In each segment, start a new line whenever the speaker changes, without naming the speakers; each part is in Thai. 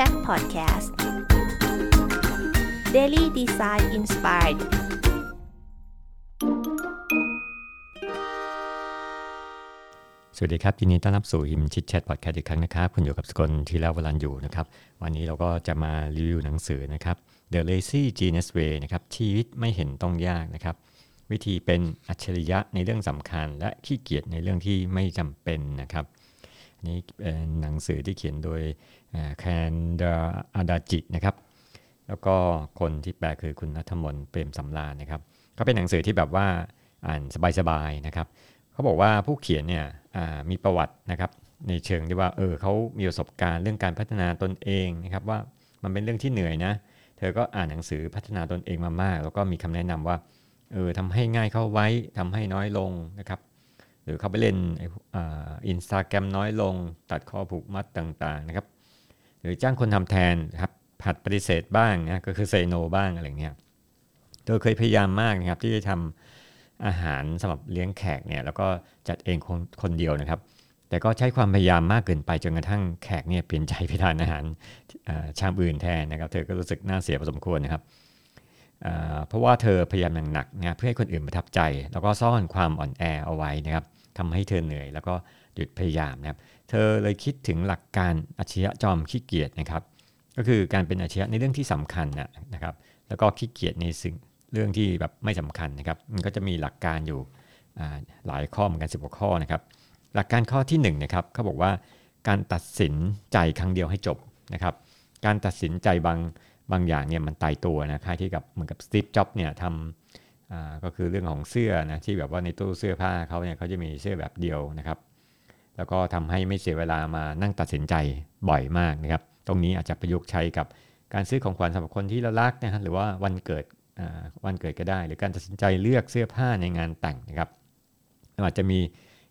Chat Podcast Daily Design Inspired
สวัสดีครับยินดีต้อนรับสู่ฮิมชิดแชทพอดแคสต์อีกครั้งนะครับ คุณอยู่กับสกลที่แล้ววลันอยู่นะครับ วันนี้เราก็จะมารีวิวหนังสือนะครับ The Lazy Genius Way นะครับ ชีวิตไม่เห็นต้องยากนะครับ วิธีเป็นอัจฉริยะในเรื่องสำคัญ และขี้เกียจในเรื่องที่ไม่จำเป็นนะครับอันนี้เป็นหนังสือที่เขียนโดย แคนเดอาดาจินะครับ แล้วก็คนที่แปลคือคุณนัทมนเปรมสำราญนะครับก็เป็นหนังสือที่แบบว่าอ่านสบายๆนะครับเขาบอกว่าผู้เขียนเนี่ยมีประวัตินะครับในเชิงที่ว่าเออเขามีประสบการณ์เรื่องการพัฒนาตนเองนะครับว่ามันเป็นเรื่องที่เหนื่อยนะ เธอก็อ่านหนังสือพัฒนาตนเองมามาก แล้วก็มีคำแนะนำว่าเออทำให้ง่ายเข้าไว้ทำให้น้อยลงนะครับหรือเขาไปเล่นอินสตาแกรมน้อยลง ตัดข้อผูกมัดต่างๆนะครับ หรือจ้างคนทำแทนครับผัดปฏิเสธบ้างนะก็คือเซโนบ้างอะไรเงี้ยเธอเคยพยายามมากนะครับที่จะทำอาหารสำหรับเลี้ยงแขกเนี่ยแล้วก็จัดเองคนคนเดียวนะครับ แต่ก็ใช้ความพยายามมากเกินไปจนกระทั่งแขกเนี่ยเปลี่ยนใจไปทานอาหารชามอื่นแทนนะครับ เธอก็รู้สึกน่าเสียพอสมควรนะครับเพราะว่าเธอพยายามอย่างหนักนะเพื่อให้คนอื่นประทับใจ แล้วก็ซ่อนความอ่อนแอเอาไว้นะครับทำให้เธอเหนื่อย แล้วก็หยุดพยายามนะครับ เธอเลยคิดถึงหลักการอาชญะจอมขี้เกียจนะครับ ก็คือการเป็นอาชญะในเรื่องที่สำคัญนะครับ แล้วก็ขี้เกียจในสิ่งเรื่องที่แบบไม่สำคัญนะครับ มันก็จะมีหลักการอยู่หลายข้อเหมือนกันสิบกว่าข้อนะครับ หลักการข้อที่1นนะครับเขาบอกว่าการตัดสินใจครั้งเดียวให้จบนะครับ การตัดสินใจบางบางอย่างเนี่ยมันตายตัวนะคล้ายที่กับเหมือนกับสตีฟจ็อบเนี่ยทำก็คือเรื่องของเสื้อนะที่แบบว่าในตู้เสื้อผ้าเขาเนี่ยเขาจะมีเสื้อแบบเดียวนะครับ แล้วก็ทำให้ไม่เสียเวลามานั่งตัดสินใจบ่อยมากนะครับ ตรงนี้อาจจะประยุกต์ใช้กับการซื้อของขวัญสำหรับคนที่เรารักนะฮะหรือว่าวันเกิดวันเกิดก็ได้ หรือการตัดสินใจเลือกเสื้อผ้าในงานแต่งนะครับอาจจะมี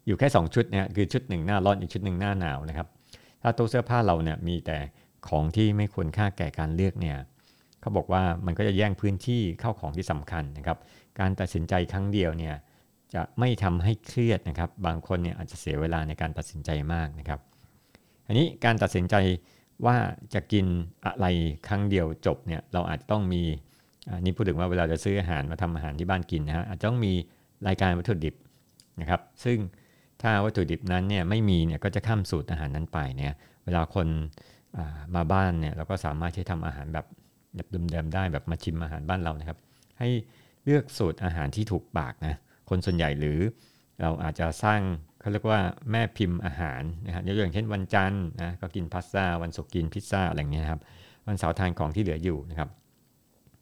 อยู่แค่ 2 ชุดนะคือชุดหนึ่งหน้าร้อนอีกชุดหนึ่งหน้าหนาวนะครับ ถ้าตู้เสื้อผ้าเราเนี่ยมีแต่ของที่ไม่ควรค่าแก่การเลือกเนี่ยเขาบอกว่ามันก็จะแย่งพื้นที่เข้าของที่สำคัญนะครับ การตัดสินใจครั้งเดียวเนี่ย จะไม่ทำให้เครียดนะครับ บางคนเนี่ยอาจจะเสียเวลาในการตัดสินใจมากนะครับ อันนี้การตัดสินใจว่าจะกินอะไรครั้งเดียวจบเนี่ยเราอาจจะต้องมีนี่พูดถึงว่าเวลาจะซื้ออาหารมาทำอาหารที่บ้านกินนะฮะอาจจะต้องมีรายการวัตถุดิบนะครับ ซึ่งถ้าวัตถุดิบนั้นเนี่ยไม่มีเนี่ยก็จะข้ามสูตรอาหารนั้นไปเนี่ยเวลาคนมาบ้านเนี่ยเราก็สามารถที่จะทำอาหารแบบแบบเดิมๆได้แบบมาชิมอาหารบ้านเรานะครับ ให้เลือกสูตรอาหารที่ถูกปากนะ คนส่วนใหญ่หรือ เราอาจจะสร้างเขาเรียกว่าแม่พิมพ์อาหารนะครับยกอย่างเช่นวันจันทร์นะก็กินพาสต้าวันศุกร์กินพิซซ่าอะไรเงี้ยครับวันเสาร์ทานของที่เหลืออยู่นะครับ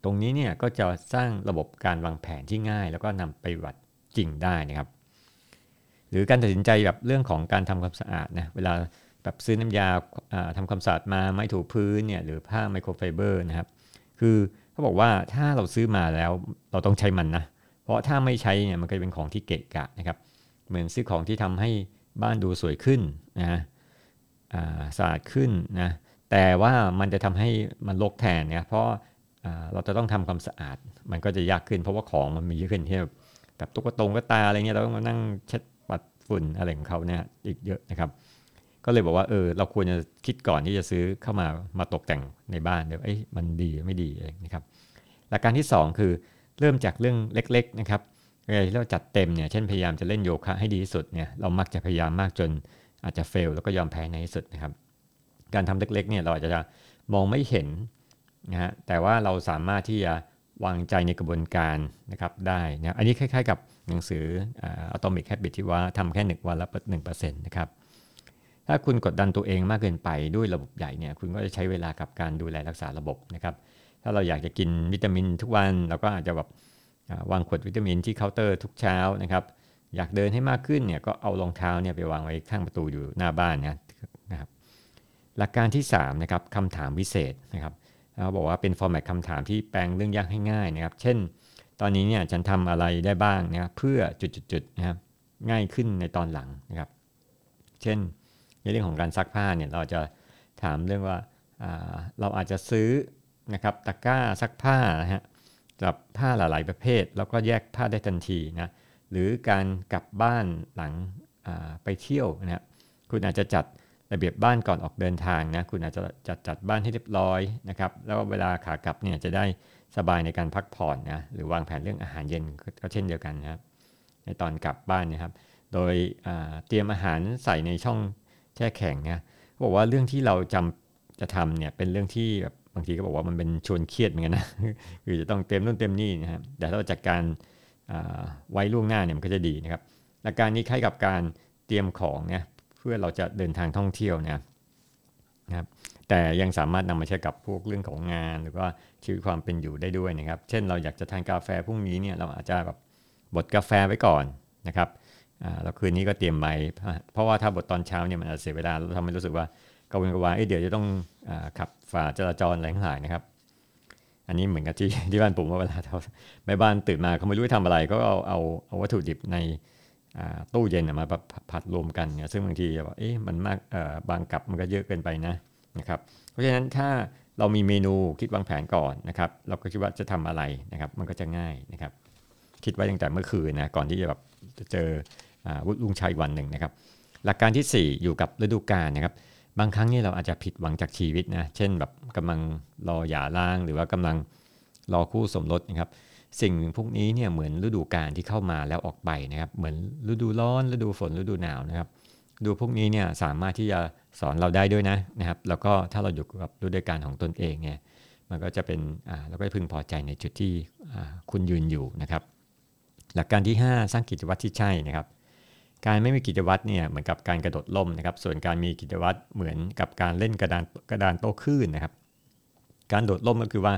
ตรงนี้เนี่ยก็จะสร้างระบบการวางแผนที่ง่าย แล้วก็นำไปวัดจริงได้นะครับ หรือการตัดสินใจแบบเรื่องของการทำความสะอาดนะเวลาแบบซื้อน้ำยาทำความสะอาดมาไม้ถูพื้นเนี่ยหรือผ้าไมโครไฟเบอร์นะครับ คือเขาบอกว่าถ้าเราซื้อมาแล้วเราต้องใช้มันนะ เพราะถ้าไม่ใช้เนี่ยมันก็จะเป็นของที่เกะกะนะครับ เหมือนซื้อของที่ทำให้บ้านดูสวยขึ้นนะสะอาดขึ้นนะแต่ว่ามันจะทำให้มันลกแทนเนี่ยเพราะเราจะต้องทำความสะอาด มันก็จะยากขึ้น เพราะว่าของมันมีเยอะขึ้นที่แบบตุ๊กตงก็ตาอะไรเงี้ยเราต้องมานั่งเช็ดปัดฝุ่นอะไรของเขาเนี่ยอีกเยอะนะครับ ก็เลยบอกว่าเออเราควรจะคิดก่อนที่จะซื้อเข้ามามาตกแต่งในบ้านเดี๋ยวเอ้ยมันดีไม่ดีนะครับหลักการที่ 2 คือ เริ่มจากเรื่องเล็กๆนะครับเวลาที่เราจัดเต็มเนี่ยเช่นพยายามจะเล่นโยคะให้ดีที่สุดเนี่ยเรามักจะพยายามมากจนอาจจะเฟลแล้วก็ยอมแพ้ในที่สุดนะครับ การทำเล็กๆเนี่ยเราอาจจะมองไม่เห็นนะฮะแต่ว่าเราสามารถที่จะวางใจในกระบวนการนะครับได้นะอันนี้คล้ายๆ กับหนังสือ Atomic Habit ที่ว่าทำแค่หนึ่งวันละหนึ่งเปอร์เซ็นต์นะครับถ้าคุณกดดันตัวเองมากเกินไปด้วยระบบใหญ่เนี่ยคุณก็จะใช้เวลากับการดูแลรักษาระบบนะครับ ถ้าเราอยากจะกินวิตามินทุกวันเราก็อาจจะแบบวางขวดวิตามินที่เคาน์เตอร์ทุกเช้านะครับ อยากเดินให้มากขึ้นเนี่ยก็เอารองเท้าเนี่ยไปวางไว้ข้างประตูอยู่หน้าบ้านนะครับ หลักการที่3นะครับคำถามวิเศษนะครับเราบอกว่าเป็นฟอร์แมตคำถามที่แปลงเรื่องยากให้ง่ายนะครับ เช่น ตอนนี้เนี่ยฉันทำอะไรได้บ้างนะครับเพื่อจุดๆนะครับง่ายขึ้นในตอนหลังนะครับ เช่น ในเรื่องของการซักผ้าเนี่ยเราจะถามเรื่องว่าเราอาจจะซื้อ นะครับตะกร้าซักผ้านะฮะกับผ้าหลาย ๆ ประเภท แล้วก็แยกผ้าได้ทันทีนะหรือการกลับบ้านหลังไปเที่ยวนะคุณอาจจะจัดระเบียบบ้านก่อนออกเดินทางนะคุณอาจจะจัดจัดบ้านให้เรียบร้อยนะครับแล้วเวลาขากลับเนี่ยจะได้สบายในการพักผ่อนนะหรือวางแผนเรื่องอาหารเย็นก็เช่นเดียวกันนะครับในตอนกลับบ้านนะครับ โดยเตรียมอาหารใส่ในช่องแช่แข็งนะบอกว่าเรื่องที่เราจำจะทำเนี่ยเป็นเรื่องที่แบบ บางทีก็บอกว่ามันเป็นชวนเครียดเหมือนกันนะคือจะต้องเตรียมนู่นเตรียมนี่นะครับแต่ถ้าเราจัดการไว้ล่วงหน้าเนี่ยมันก็จะดีนะครับหลักการนี้คล้ายกับการเตรียมของเนี่ยเพื่อเราจะเดินทางท่องเที่ยวนะครับ แต่ยังสามารถนำมาใช้กับพวกเรื่องของงาน หรือว่าชีวิตความเป็นอยู่ได้ด้วยนะครับ เช่นเราอยากจะทานกาแฟพรุ่งนี้เนี่ยเราอาจจะแบบบดกาแฟไว้ก่อนนะครับแล้วคืนนี้ก็เตรียมไว้เพราะว่าถ้าบดตอนเช้าเนี่ยมันอาจจะเสียเวลาเราทำให้รู้สึกว่ากังวลกวายเดี๋ยวจะต้องอขับ ฝ่าจราจรอะไรทั้งหลายนะครับ อันนี้เหมือนกับที่ที่บ้านผมว่าเวลาเขาแม่บ้านตื่นมาเขาไม่รู้จะทำอะไรก็เอาเอาเอาวัตถุดิบในตู้เย็นมาผัดรวมกันเนี่ยซึ่งบางทีบอกเอ๊ะมันมากบางกับมันก็เยอะเกินไปนะนะครับเพราะฉะนั้นถ้าเรามีเมนูคิดวางแผนก่อนนะครับ เราก็คิดว่าจะทำอะไรนะครับ มันก็จะง่ายนะครับ คิดไว้ตั้งแต่เมื่อคืนนะก่อนที่จะแบบจะเจอวุฒิลุงชัยวันหนึ่งนะครับ หลักการที่ 4 อยู่กับฤดูกาลนะครับ บางครั้งนี่เราอาจจะผิดหวังจากชีวิตนะ เช่นแบบกำลังรอหย่าร้าง หรือว่ากำลังรอคู่สมรสนะครับ สิ่งพวกนี้เนี่ยเหมือนฤดูกาลที่เข้ามาแล้วออกไปนะครับ เหมือนฤดูร้อนฤดูฝนฤดูหนาวนะครับ ดูพวกนี้เนี่ยสามารถที่จะสอนเราได้ด้วยนะนะครับ แล้วก็ถ้าเราอยู่กับฤดูกาลของตนเองเนี่ยมันก็จะเป็นอ่าเราก็พึงพอใจในจุดที่คุณยืนอยู่นะครับ หลักการที่ 5 สร้างกิจวัตรที่ใช่นะครับ การไม่มีกิจวัตรเนี่ยเหมือนกับการกระโดดล่มนะครับ ส่วนการมีกิจวัตรเหมือนกับการเล่นกระดานกระดานโต้คลื่นนะครับ การโดดล่มก็คือว่า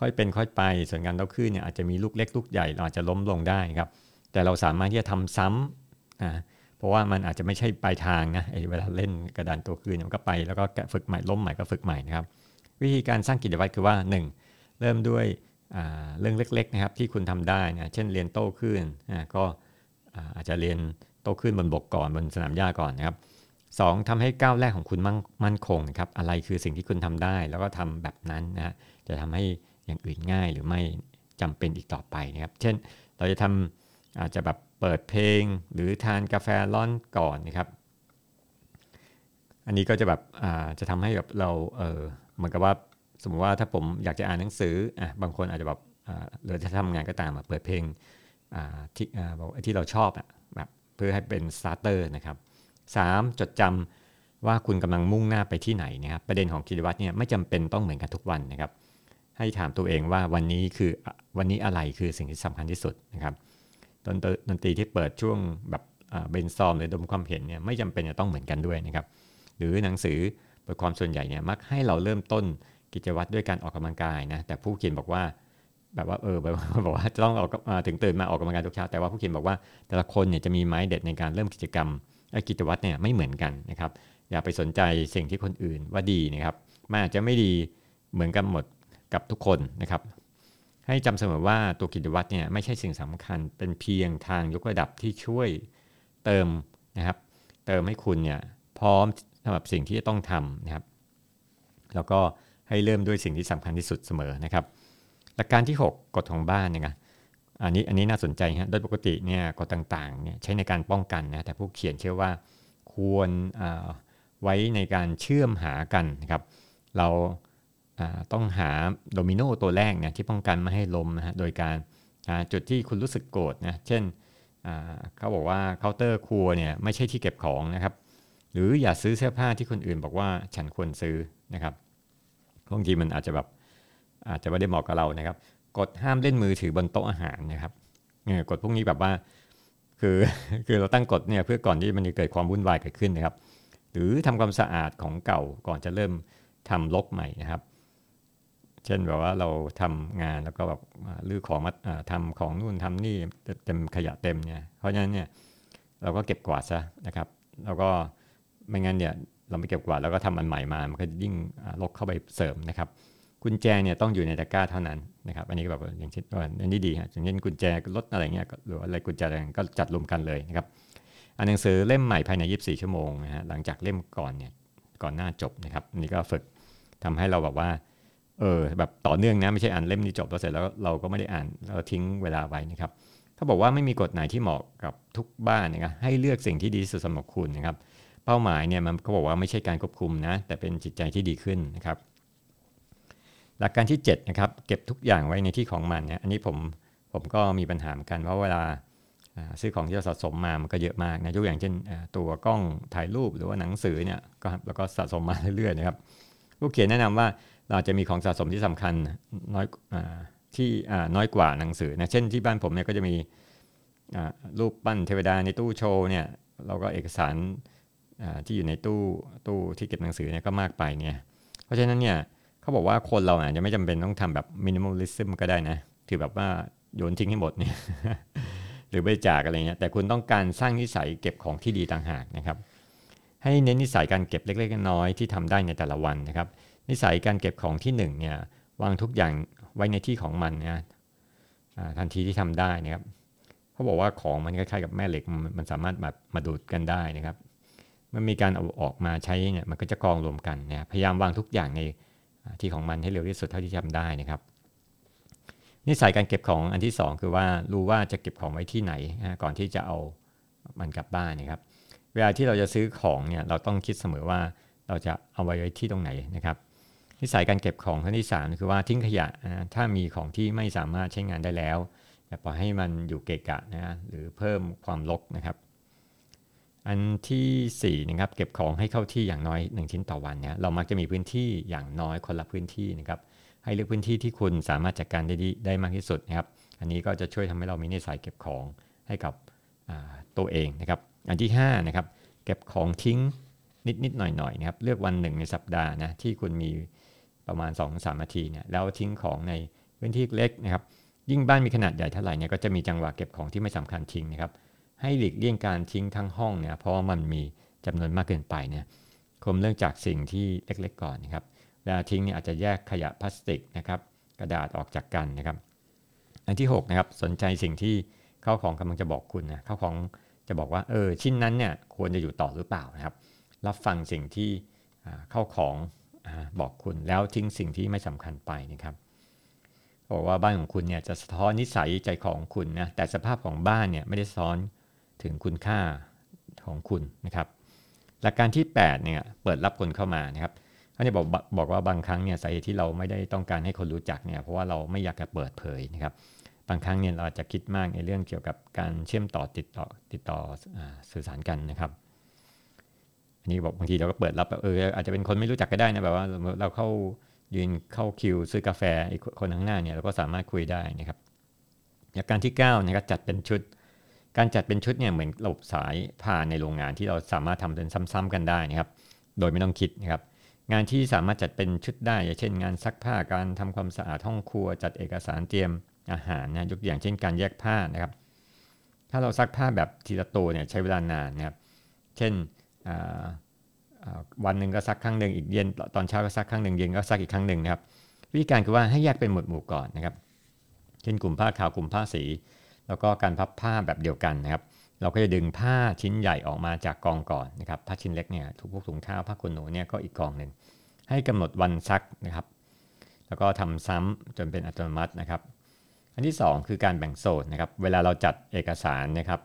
ค่อยเป็นค่อยไป ส่วนการเต้าขึ้นเนี่ยอาจจะมีลูกเล็กลูกใหญ่เราอาจจะล้มลงได้ครับ แต่เราสามารถที่จะทำซ้ำอ่าเพราะว่ามันอาจจะไม่ใช่ปลายทางนะเวลาเล่นกระดานโตัวคืนมันก็ไป แล้วก็ฝึกใหม่ล้มใหม่ก็ฝึกใหม่นะครับ วิธีการสร้างกิจวัตรคือว่า 1. เริ่มด้วยเรื่องเล็กๆนะครับที่คุณทำได้นะเช่นเรียนโต้ขึ้นก็อาจจะเรียน โตขึ้นบนบกก่อนบนสนามหญ้าก่อนนะครับสองทำให้ก้าวแรกของคุณมั่นมั่นคงนะครับอะไรคือสิ่งที่คุณทำได้ แล้วก็ทำแบบนั้นนะจะทำให้อย่างอื่นง่ายหรือไม่จำเป็นอีกต่อไปนะครับ เช่นเราจะทำอาจจะแบบเปิดเพลงหรือทานกาแฟร้อนก่อนนะครับ อันนี้ก็จะแบบจะทำให้แบบเราเออเหมือนกับว่าสมมติว่าถ้าผมอยากจะอ่านหนังสืออะบางคนอาจจะแบบหรือจะทำงานก็ตามเปิดเพลงที่บอกที่เราชอบแบบ เพื่อให้เป็นสตาร์เตอร์นะครับ 3. จดจำว่าคุณกำลังมุ่งหน้าไปที่ไหนนะครับ ประเด็นของกิจวัตรเนี่ยไม่จำเป็นต้องเหมือนกันทุกวันนะครับ ให้ถามตัวเองว่าวันนี้คือวันนี้อะไรคือสิ่งที่สำคัญที่สุดนะครับดนดนตรีที่เปิดช่วงแบบเบนซอมหรือดมความเห็นเนี่ยไม่จำเป็นจะต้องเหมือนกันด้วยนะครับ หรือหนังสือบทความส่วนใหญ่เนี่ยมักให้เราเริ่มต้นกิจวัตรด้วยการออกกำลังกายนะแต่ผู้เขียนบอกว่า แบบว่าเออแบบบอกว่าจะต้องออกมาถึงตื่นมาออกกำลังกายทุกเช้าแต่ว่าผู้เขียนบอกว่าแต่ละคนเนี่ยจะมีไม้เด็ดในการเริ่มกิจกรรมกิจวัตรเนี่ยไม่เหมือนกันนะครับอย่าไปสนใจสิ่งที่คนอื่นว่าดีนะครับมันอาจจะไม่ดีเหมือนกันหมดกับทุกคนนะครับ ให้จำเสมอว่าตัวกิจวัตรเนี่ยไม่ใช่สิ่งสำคัญเป็นเพียงทางยกระดับที่ช่วยเติมนะครับ เติมให้คุณเนี่ยพร้อมสำหรับสิ่งที่จะต้องทำนะครับ แล้วก็ให้เริ่มด้วยสิ่งที่สำคัญที่สุดเสมอนะครับ หลักการที่ 6กฎของบ้านนะครับอันนี้อันนี้น่าสนใจฮะโดยปกติเนี่ยกฎต่างๆเนี่ยใช้ในการป้องกันนะแต่ผู้เขียนเชื่อว่าควรไว้ในการเชื่อมหากันนะครับ เราต้องหาโดมิโนตัวแรกเนี่ยที่ป้องกันไม่ให้ล้มนะฮะโดยการจุดที่คุณรู้สึกโกรธนะเช่นเขาบอกว่าเคาน์เตอร์ครัวเนี่ยไม่ใช่ที่เก็บของนะครับ หรืออย่าซื้อเสื้อผ้าที่คนอื่นบอกว่าฉันควรซื้อนะครับบางทีมันอาจจะแบบ อาจจะไม่ได้เหมาะกับเรานะครับ กดห้ามเล่นมือถือบนโต๊ะอาหารนะครับกฎพวกนี้แบบว่า คือคือเราตั้งกฎเนี่ยเพื่อก่อนที่มันจะเกิดความวุ่นวายเกิดขึ้นนะครับ หรือทำความสะอาดของเก่าก่อนจะเริ่มทำลกใหม่นะครับ เช่นแบบว่าเราทำงานแล้วก็แบบลื้อของมาทำของนู่นทำนี่เต็มขยะเต็มเนี่ยเพราะฉะนั้นเนี่ยเราก็เก็บกวาดซะนะครับ แล้วก็ไม่งั้นเนี่ยเราไม่เก็บกวาดแล้วก็ทำอันใหม่มามันก็ยิ่งลกเข้าไปเสริมนะครับ กุญแจเนี่ยต้องอยู่ในตะกร้าเท่านั้นนะครับ อันนี้ก็แบบอย่างเช่นอันนี้ดีฮะอย่างเช่นกุญแจรถอะไรเงี้ยหรืออะไรกุญแจอะไรก็จัดรวมกันเลยนะครับอันหนังสือเล่มใหม่ภายใน 24 ชั่วโมงนะฮะหลังจากเล่มก่อนเนี่ยก่อนหน้าจบนะครับอันนี้ก็ฝึกทำให้เราแบบว่าเออแบบต่อเนื่องนะไม่ใช่อ่านเล่มนี้จบแล้วเสร็จแล้วเราก็ไม่ได้อ่านเราทิ้งเวลาไว้นะครับถ้าบอกว่าไม่มีกฎไหนที่เหมาะกับทุกบ้านนะครับให้เลือกสิ่งที่ดีที่สุดสำหรับคุณนะครับ เป้าหมายเนี่ยมันก็บอกว่าไม่ใช่การควบคุมนะแต่เป็นจิตใจที่ดีขึ้นนะครับ หลักการที่7นะครับเก็บทุกอย่างไว้ในที่ของมันเนี่ยอันนี้ผมผมก็มีปัญหาเหมือนกันเพราะเวลาซื้อของที่เราสะสมมามันก็เยอะมากนะยกอย่างเช่นตัวกล้องถ่ายรูปหรือว่าหนังสือเนี่ยก็แล้วก็สะสมมาเรื่อยๆนะครับผู้เขียนแนะนำว่าเราจะมีของสะสมที่สำคัญน้อยอที่น้อยกว่าหนังสือนะเช่นที่บ้านผมเนี่ยก็จะมีรูปปั้นเทวดาในตู้โชว์เนี่ยเราก็เอกสารที่อยู่ในตู้ตู้ที่เก็บหนังสือเนี่ยก็มากไปเนี่ยเพราะฉะนั้นเนี่ย เขาบอกว่าคนเราอาจจะไม่จำเป็นต้องทำแบบมินิมอลลิซึมก็ได้นะคือแบบว่าโยนทิ้งให้หมดเนี่ยหรือบริจาคอะไรเงี้ยแต่คุณต้องการสร้างนิสัยเก็บของที่ดีต่างหากนะครับ ให้เน้นนิสัยการเก็บเล็กๆน้อยๆที่ทำได้ในแต่ละวันนะครับ นิสัยการเก็บของที่1เนี่ยวางทุกอย่างไว้ในที่ของมันนะทันทีที่ทำได้นะครับเขาบอกว่าของมันคล้ายๆกับแม่เหล็กมันสามารถมามาดูดกันได้นะครับเมื่อมีการเอาออกมาใช้เนี่ยมันก็จะกองรวมกันนะพยายามวางทุกอย่างใน ที่ของมันให้เร็วที่สุดเท่าที่ทำได้นะครับนิสัยการเก็บของอันที่ 2 คือว่ารู้ว่าจะเก็บของไว้ที่ไหนก่อนที่จะเอามันกลับบ้านนะครับ เวลาที่เราจะซื้อของเนี่ยเราต้องคิดเสมอว่าเราจะเอาไว้ไว้ที่ตรงไหนนะครับ นิสัยการเก็บของขั้นที่3คือว่าทิ้งขยะนะถ้ามีของที่ไม่สามารถใช้งานได้แล้วอย่าปล่อยให้มันอยู่เกะกะนะหรือเพิ่มความรกนะครับ อันที่4นะครับเก็บของให้เข้าที่อย่างน้อย 1 ชิ้นต่อวันเนี่ยเรามักจะมีพื้นที่อย่างน้อยคนละพื้นที่นะครับให้เลือกพื้นที่ที่คุณสามารถจัดการได้ดีได้มากที่สุดนะครับอันนี้ก็จะช่วยทำให้เรามีนิสัยเก็บของให้กับตัวเองนะครับอันที่5นะครับเก็บของทิ้งนิดนิดหน่อยหน่อยนะครับเลือกวันหนึ่งในสัปดาห์นะที่คุณมีประมาณ 2-3นาทีเนี่ยแล้วทิ้งของในพื้นที่เล็กนะครับยิ่งบ้านมีขนาดใหญ่เท่าไหร่เนี่ยก็จะมีจังหวะเก็บของที่ไม่สำคัญทิ้งนะครับ ให้หลีกเลี่ยงการทิ้งทั้งห้องเนี่ยเพราะว่ามันมีจำนวนมากเกินไปเนี่ยคมเรื่องจากสิ่งที่เล็กๆก่อนนะครับวลาทิ้งเนี่ยอาจจะแยกขยะพลาสติกนะครับกระดาษออกจากกันนะครับ อันที่6นะครับสนใจสิ่งที่เข้าของกำลังจะบอกคุณนะเข้าของจะบอกว่าเออชิ้นนั้นเนี่ยควรจะอยู่ต่อหรือเปล่านะครับ รับฟังสิ่งที่เข้าของอบอกคุณแล้วทิ้งสิ่งที่ไม่สำคัญไปนะครับบอกว่าบ้านของคุณเนี่ยจะสะท้อนนิสัยใจของคุณนะแต่สภาพของบ้านเนี่ยไม่ได้ซ้อน ถึงคุณค่าของคุณนะครับ หลักการที่8เนี่ยเปิดรับคนเข้ามานะครับเขาจะบอกบอกว่าบางครั้งเนี่ยสาเหตุที่เราไม่ได้ต้องการให้คนรู้จักเนี่ยเพราะว่าเราไม่อยากจะเปิดเผยนะครับ บางครั้งเนี่ยเราจะคิดมากในเรื่องเกี่ยวกับการเชื่อมต่อติดต่อติดต่อสื่อสารกันนะครับอันนี้บอกบางทีเราก็เปิดรับเอออาจจะเป็นคนไม่รู้จักก็ได้นะแบบว่าเราเข้ายืนเข้าคิวซื้อกาแฟอีกคนข้างหน้าเนี่ยเราก็สามารถคุยได้นะครับอย่างการที่9นะครับจัดเป็นชุด การจัดเป็นชุดเนี่ยเหมือนระบบสายผ่านในโรงงานที่เราสามารถทำเป็นซ้ำๆกันได้นะครับโดยไม่ต้องคิดนะครับงานที่สามารถจัดเป็นชุดได้อย่างเช่น งานซักผ้าการทำความสะอาดห้องครัว จัดเอกสารเตรียมอาหารนะยกอย่างเช่นการแยกผ้านะครับ ถ้าเราซักผ้าแบบทีละตัวเนี่ยใช้เวลานานนะครับ เช่นวันหนึ่งก็ซักครั้งหนึ่งอีกเย็นตอนเช้าก็ซักครั้งหนึ่งเย็นก็ซักอีกครั้งหนึ่งนะครับวิธีการคือว่าให้แยกเป็นหมวดหมู่ก่อนนะครับ เช่นกลุ่มผ้าขาวกลุ่มผ้าสี แล้วก็การพับผ้าแบบเดียวกันนะครับ เราก็จะดึงผ้าชิ้นใหญ่ออกมาจากกองก่อนนะครับผ้าชิ้นเล็กเนี่ยทุกพวกถุงข้าวผ้าขนหนูเนี่ยก็อีกกองหนึ่งให้กำหนดวันซักนะครับ แล้วก็ทำซ้ำจนเป็นอัตโนมัตินะครับ อันที่ 2 คือการแบ่งโซนนะครับ เวลาเราจัดเอกสารนะครับ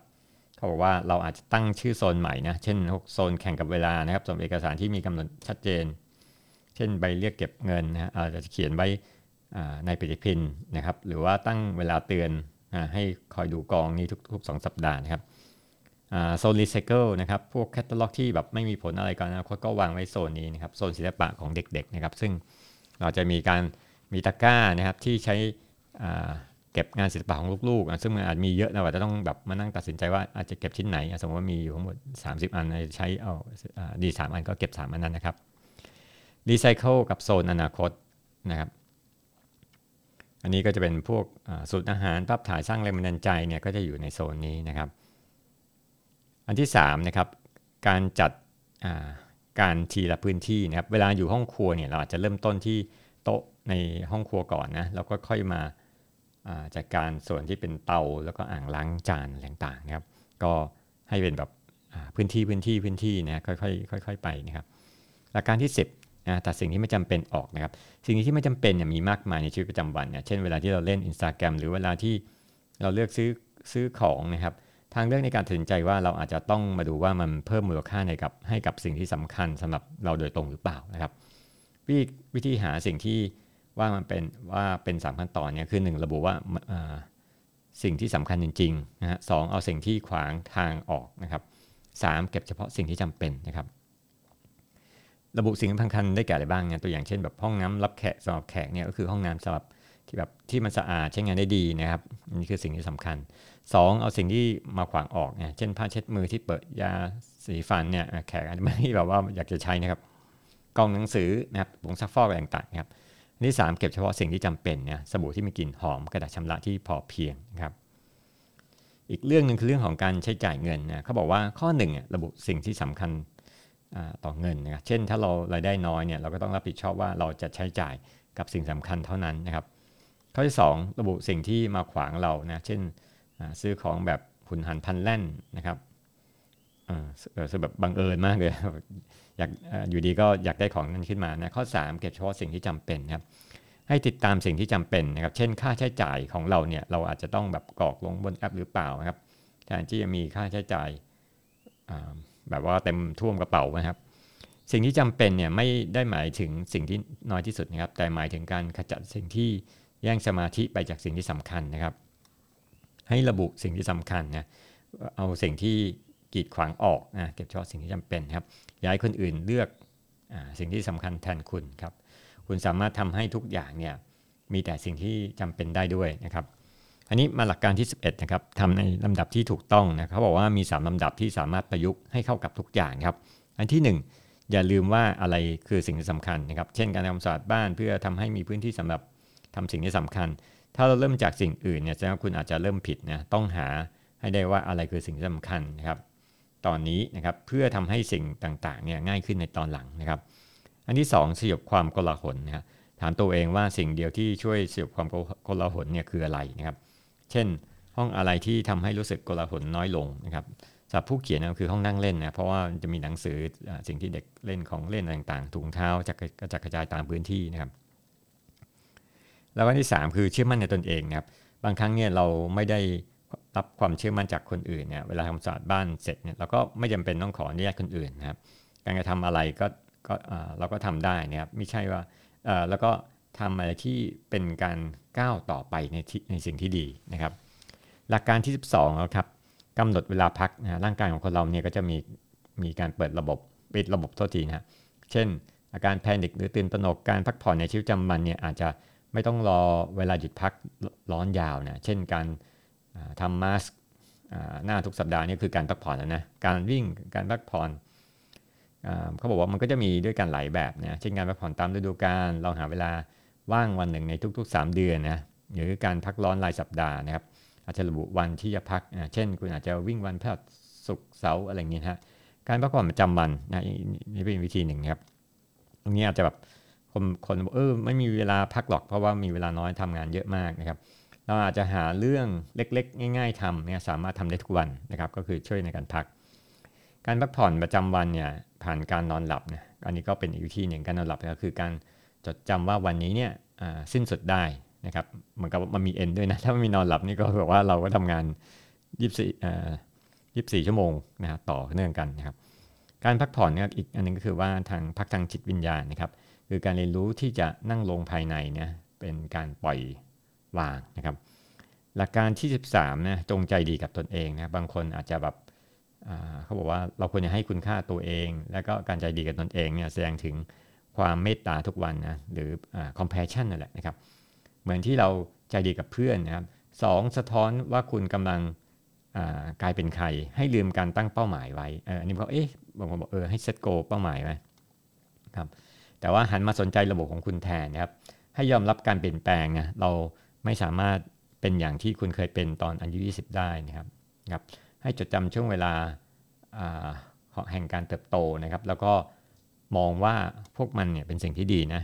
เขาบอกว่าเราอาจจะตั้งชื่อโซนใหม่นะ เช่นโซนแข่งกับเวลานะครับส่วนเอกสารที่มีกำหนดชัดเจน เช่นใบเรียกเก็บเงินนะอาจจะเขียนไว้ในปฏิทินนะครับ หรือว่าตั้งเวลาเตือน ให้คอยดูกองนี้ทุกๆ 2 สัปดาห์นะครับโซนรีไซเคิลนะครับ พวกแคตตาล็อกที่แบบไม่มีผลอะไรกันนะก็วางไว้โซนนี้นะครับ โซนศิลปะของเด็กๆนะครับ ซึ่งเราจะมีการมีตะกร้านะครับที่ใช้เก็บงานศิลปะของลูกๆ ซึ่งมันอาจมีเยอะนะว่าจะต้องแบบมานั่งตัดสินใจว่าอาจจะเก็บชิ้นไหน สมมติว่ามีอยู่ทั้งหมด 30 อันใช้เอาดีสามอันก็เก็บ 3 อันนั้นนะครับรีไซเคิลกับโซนอนาคตนะครับ อันนี้ก็จะเป็นพวกสูตรอาหารภาพถ่ายสร้างแรงบันดาลใจเนี่ยก็จะอยู่ในโซนนี้นะครับ อันที่3นะครับการจัดการทีละพื้นที่นะครับเวลาอยู่ห้องครัวเนี่ยเราอาจจะเริ่มต้นที่โต๊ะในห้องครัวก่อนนะแล้วก็ค่อยมาจัดการส่วนที่เป็นเตาแล้วก็อ่างล้างจานต่างๆนะครับ ก็ให้เป็นแบบพื้นที่พื้นที่พื้นที่นะค่อยๆค่อย ๆ ไปนะครับหลักการที่ 10 นะตัดสิ่งที่ไม่จำเป็นออกนะครับ สิ่งที่ไม่จำเป็นเนี่ยมีมากมายในชีวิตประจำวันเนี่ยเช่นเวลาที่เราเล่น Instagram หรือเวลาที่เราเลือกซื้อซื้อของนะครับ ทางเลือกในการตัดสินใจว่าเราอาจจะต้องมาดูว่ามันเพิ่มมูลค่าในกับให้กับสิ่งที่สำคัญสำหรับเราโดยตรงหรือเปล่านะครับ วิวิธีหาสิ่งที่ว่ามันเป็นว่าเป็นสามขั้นตอนเนี่ยคือ1ระบุว่าสิ่งที่สำคัญจริงๆนะฮะสเอาสิ่งที่ขวางทางออกนะครับสเก็บเฉพาะสิ่งที่จำเป็นนะครับ ระบุสิ่งสำคัญได้แก่อะไรบ้างเนี่ยตัวอย่างเช่นแบบห้องน้ำรับแขกสำหรับแขกเนี่ยก็คือห้องน้ำสำหรับที่แบบที่มันสะอาดใช้งานได้ดีนะครับนี่คือสิ่งที่สำคัญ 2 เอาสิ่งที่มาขวางออกเนี่ยเช่นผ้าเช็ดมือที่เปิดยาสีฟันเนี่ยแขกอาจจะไม่แบบว่าอยากจะใช้นะครับกล่องหนังสือนะครับผงซักฟอกอะไรต่างๆนะครับอันที่ 3 เก็บเฉพาะสิ่งที่จำเป็นเนี่ยสบู่ที่มีกลิ่นหอมกระดาษชำระที่พอเพียงนะครับอีกเรื่องหนึ่งคือเรื่องของการใช้จ่ายเงินนะเขาบอกว่าข้อหนึ่งระบุสิ่งที่สำคัญ ต่อเงินนะครับเช่นถ้าเรารายได้น้อยเนี่ยเราก็ต้องรับผิดชอบว่าเราจะใช้จ่ายกับสิ่งสำคัญเท่านั้นนะครับ ข้อที่ 2 ระบุสิ่งที่มาขวางเรานะเช่นซื้อของแบบหุนหันพันแล่นนะครับเออแบบบังเอิญมากเลยอยากอยู่ดีก็อยากได้ของนั้นขึ้นมานะข้อ 3 เก็บเฉพาะสิ่งที่จำเป็นครับให้ติดตามสิ่งที่จำเป็นนะครับ เช่น ค่าใช้จ่ายของเราเนี่ยเราอาจจะต้องแบบกรอกลงบนแอปหรือเปล่านะครับแทนที่จะมีค่าใช้จ่าย แบบว่าเต็มท่วมกระเป๋านะครับ สิ่งที่จำเป็นเนี่ยไม่ได้หมายถึงสิ่งที่น้อยที่สุดนะครับ แต่หมายถึงการขจัดสิ่งที่แย่งสมาธิไปจากสิ่งที่สำคัญนะครับ ให้ระบุสิ่งที่สำคัญนะเอาสิ่งที่กีดขวางออกนะเก็บเฉพาะสิ่งที่จำเป็นครับ ย้ายคนอื่นเลือกอสิ่งที่สำคัญแทนคุณครับ คุณสามารถทำให้ทุกอย่างเนี่ยมีแต่สิ่งที่จำเป็นได้ด้วยนะครับ อันนี้มาหลักการที่ 11นะครับทำในลำดับที่ถูกต้องนะเขาบอกว่ามี 3ลำดับที่สามารถประยุกต์ให้เข้ากับทุกอย่างครับ อันที่ 1 อย่าลืมว่าอะไรคือสิ่งที่สำคัญนะครับ เช่นการทำสะอาดบ้านเพื่อทำให้มีพื้นที่สำหรับทำสิ่งที่สำคัญ ถ้าเราเริ่มจากสิ่งอื่นเนี่ยแสดงว่าคุณอาจจะเริ่มผิดนะต้องหาให้ได้ว่าอะไรคือสิ่งที่สำคัญนะครับ ตอนนี้นะครับเพื่อทำให้สิ่งต่างๆเนี่ยง่ายขึ้นในตอนหลังนะครับ อันที่ 2 สยบความโกลาหลนะครับถามตัวเองว่าสิ่งเดียวที่ช่วยสยบความโกลาหลเนี่ยคืออะไรนะครับ เช่น ห้องอะไรที่ทำให้รู้สึกโกลาหลน้อยลงนะครับสำหรับผู้เขียนก็คือห้องนั่งเล่นนะเพราะว่าจะมีหนังสือสิ่งที่เด็กเล่นของเล่นต่างๆถุงเท้าจะกระจัดกระจายตามพื้นที่นะครับ แล้วอันที่ 3 คือเชื่อมั่นในตนเองนะครับบางครั้งเนี่ยเราไม่ได้รับความเชื่อมั่นจากคนอื่นเนี่ยเวลาทำสะอาดบ้านเสร็จเนี่ยเราก็ไม่จำเป็นต้องขออนุญาตคนอื่นนะครับ การกระทำอะไรก็ก็เราก็ทำได้นะครับไม่ใช่ว่าแล้วก็ ทำอะไรที่เป็นการก้าวต่อไปในในสิ่งที่ดีนะครับ หลักการที่ 12แล้วครับกำหนดเวลาพักนะร่างกายของคนเราเนี่ยก็จะมีมีการเปิดระบบปิดระบบโทษทีนะเช่น อาการแพนิคหรือตื่นตระหนกการพักผ่อนในชีวิตประจำวันเนี่ยอาจจะไม่ต้องรอเวลาหยุดพักร้อนยาวนะเช่นการทำมาสหน้าทุกสัปดาห์นี่คือการพักผ่อนแล้วนะการวิ่งการพักผ่อนเขาบอกว่ามันก็จะมีด้วยกันหลายแบบนะเช่นการพักผ่อนตามฤดูกาลเราหาเวลา ว่างวันหนึ่งในทุก ๆ 3 เดือนนะหรือการพักร้อนรายสัปดาห์นะครับอาจจะระบุวันที่จะพักนะเช่น คุณอาจจะวิ่งวันพฤหัสศุกร์เสาร์อะไรอย่างนี้นะการพักผ่อนประจำวันนะนี่เป็นวิธีหนึ่งครับตรงนี้อาจจะแบบคนคนเออไม่มีเวลาพักหรอกเพราะว่ามีเวลาน้อยทำงานเยอะมากนะครับ เราอาจจะหาเรื่องเล็ก ๆ ง่าย ๆทำเนี่ยสามารถทำได้ทุกวันนะครับ ก็คือช่วยในการพัก การพักผ่อนประจำวันเนี่ยผ่านการนอนหลับเนี่ยอันนี้ก็เป็นอีกวิธีหนึ่งการนอนหลับก็คือการ จดจำว่าวันนี้เนี่ยสิ้นสุดได้นะครับเหมือนกับมันมีเอ็นด้วยนะ ถ้าไม่มีนอนหลับนี่ก็แบบว่าเราก็ทำงาน24 24ชั่วโมงนะครับต่อเนื่องกันนะครับ การพักผ่อนเนี่ยอีกอันนึงก็คือว่าทางพักทางจิตวิญญาณนะครับ คือการเรียนรู้ที่จะนั่งลงภายในเนี่ยเป็นการปล่อยวางนะครับ หลักการที่ 13นะจงใจดีกับตนเองนะบางคนอาจจะแบบเขาบอกว่าเราควรจะให้คุณค่าตัวเอง แล้วก็การใจดีกับตนเองเนี่ยแสดงถึง ความเมตตาทุกวันนะหรือ compassion นั่นแหละนะครับ เหมือนที่เราใจดีกับเพื่อนนะครับสองสะท้อนว่าคุณกำลังกลายเป็นใคร ให้ลืมการตั้งเป้าหมายไว้อันนี้เขาเอ๊ะบางคนบอกเออให้เซตโกเป้าหมายไว้ครับแต่ว่าหันมาสนใจระบบของคุณแทนนะครับ ให้ยอมรับการเปลี่ยนแปลงนะเราไม่สามารถเป็นอย่างที่คุณเคยเป็นตอนอายุ 20 ได้นะครับครับให้จดจำช่วงเวลาแห่งการเติบโตนะครับ แล้วก็ มองว่าพวกมันเนี่ยเป็นสิ่งที่ดีนะ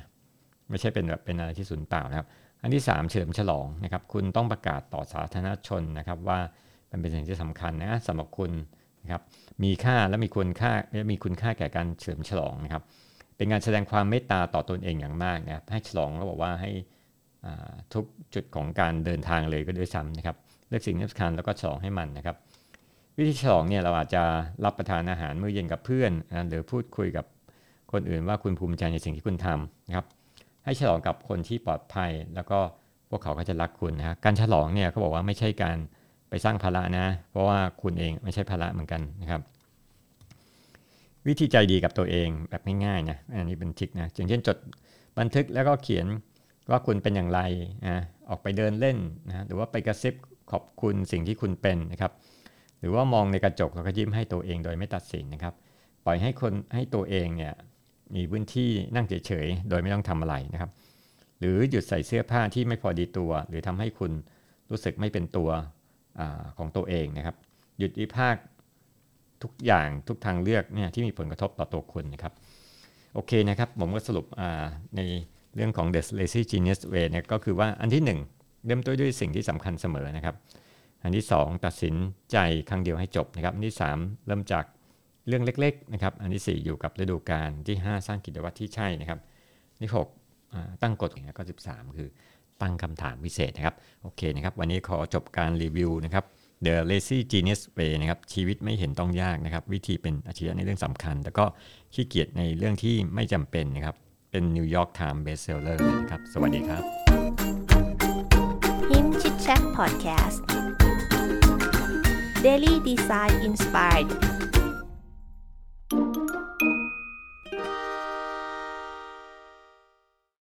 ไม่ใช่เป็นแบบเป็นอะไรที่สูญเปล่านะครับ อันที่ 3 เฉลิมฉลองนะครับ คุณต้องประกาศต่อสาธารณชนนะครับ ว่ามันเป็นสิ่งที่สำคัญนะสำหรับคุณนะครับมีค่าและมีคุณค่าและมีคุณค่าแก่การเฉลิมฉลองนะครับ เป็นการแสดงความเมตตาต่อตนเองอย่างมากนะครับให้ฉลองเขาบอกว่าให้ทุกจุดของการเดินทางเลยก็ด้วยซ้ำนะครับเลือกสิ่งที่สำคัญแล้วก็ฉลองให้มันนะครับ วิธีฉลองเนี่ยเราอาจจะรับประทานอาหารมื้อเย็นกับเพื่อนนะหรือพูดคุยกับ คนอื่นว่าคุณภูมิใจในสิ่งที่คุณทำนะครับ ให้ฉลองกับคนที่ปลอดภัย แล้วก็พวกเขาก็จะรักคุณนะการฉลองเนี่ยเขาบอกว่าไม่ใช่การไปสร้างภาระนะ เพราะว่าคุณเองไม่ใช่ภาระเหมือนกันนะครับวิธีใจดีกับตัวเองแบบง่ายๆนะ อันนี้เป็นทิกนะอย่างเช่นจดบันทึกแล้วก็เขียนว่าคุณเป็นอย่างไรนะออกไปเดินเล่นนะหรือว่าไปกระซิบขอบคุณสิ่งที่คุณเป็นนะครับ หรือว่ามองในกระจกแล้วก็ยิ้มให้ตัวเองโดยไม่ตัดสินนะครับ ปล่อยให้คนให้ตัวเองเนี่ย มีพื้นที่นั่งเฉยๆ โดยไม่ต้องทำอะไรนะครับ หรือหยุดใส่เสื้อผ้าที่ไม่พอดีตัว หรือทำให้คุณรู้สึกไม่เป็นตัวอของตัวเองนะครับ หยุดวิพากทุกอย่างทุกทางเลือกเนี่ยที่มีผลกระทบต่อตัวคุณนะครับ โอเคนะครับ ผมก็สรุปในเรื่องของ The Lazy Genius Way เนี่ยก็คือว่าอันที่ 1 เริ่มต้นด้วยสิ่งที่สำคัญเสมอนะครับ อันที่ 2 ตัดสินใจครั้งเดียวให้จบนะครับ อันที่ 3 เริ่มจาก เรื่องเล็กๆนะครับอันที่ 4 อยู่กับฤดูกาลที่ 5 สร้างกิจวัตรที่ใช่นะครับที่6ตั้งกฎก็ 13 คือตั้งคำถามพิเศษนะครับโอเคนะครับวันนี้ขอจบการรีวิวนะครับ The Lazy Genius Way นะครับชีวิตไม่เห็นต้องยากนะครับ วิธีเป็นอาชีพในเรื่องสำคัญ แล้วก็ขี้เกียจในเรื่องที่ไม่จำเป็นนะครับเป็น New York Times Bestseller เลยนะครับ สวัสดีครับ
Him Chit Chat Podcast Daily Design Inspired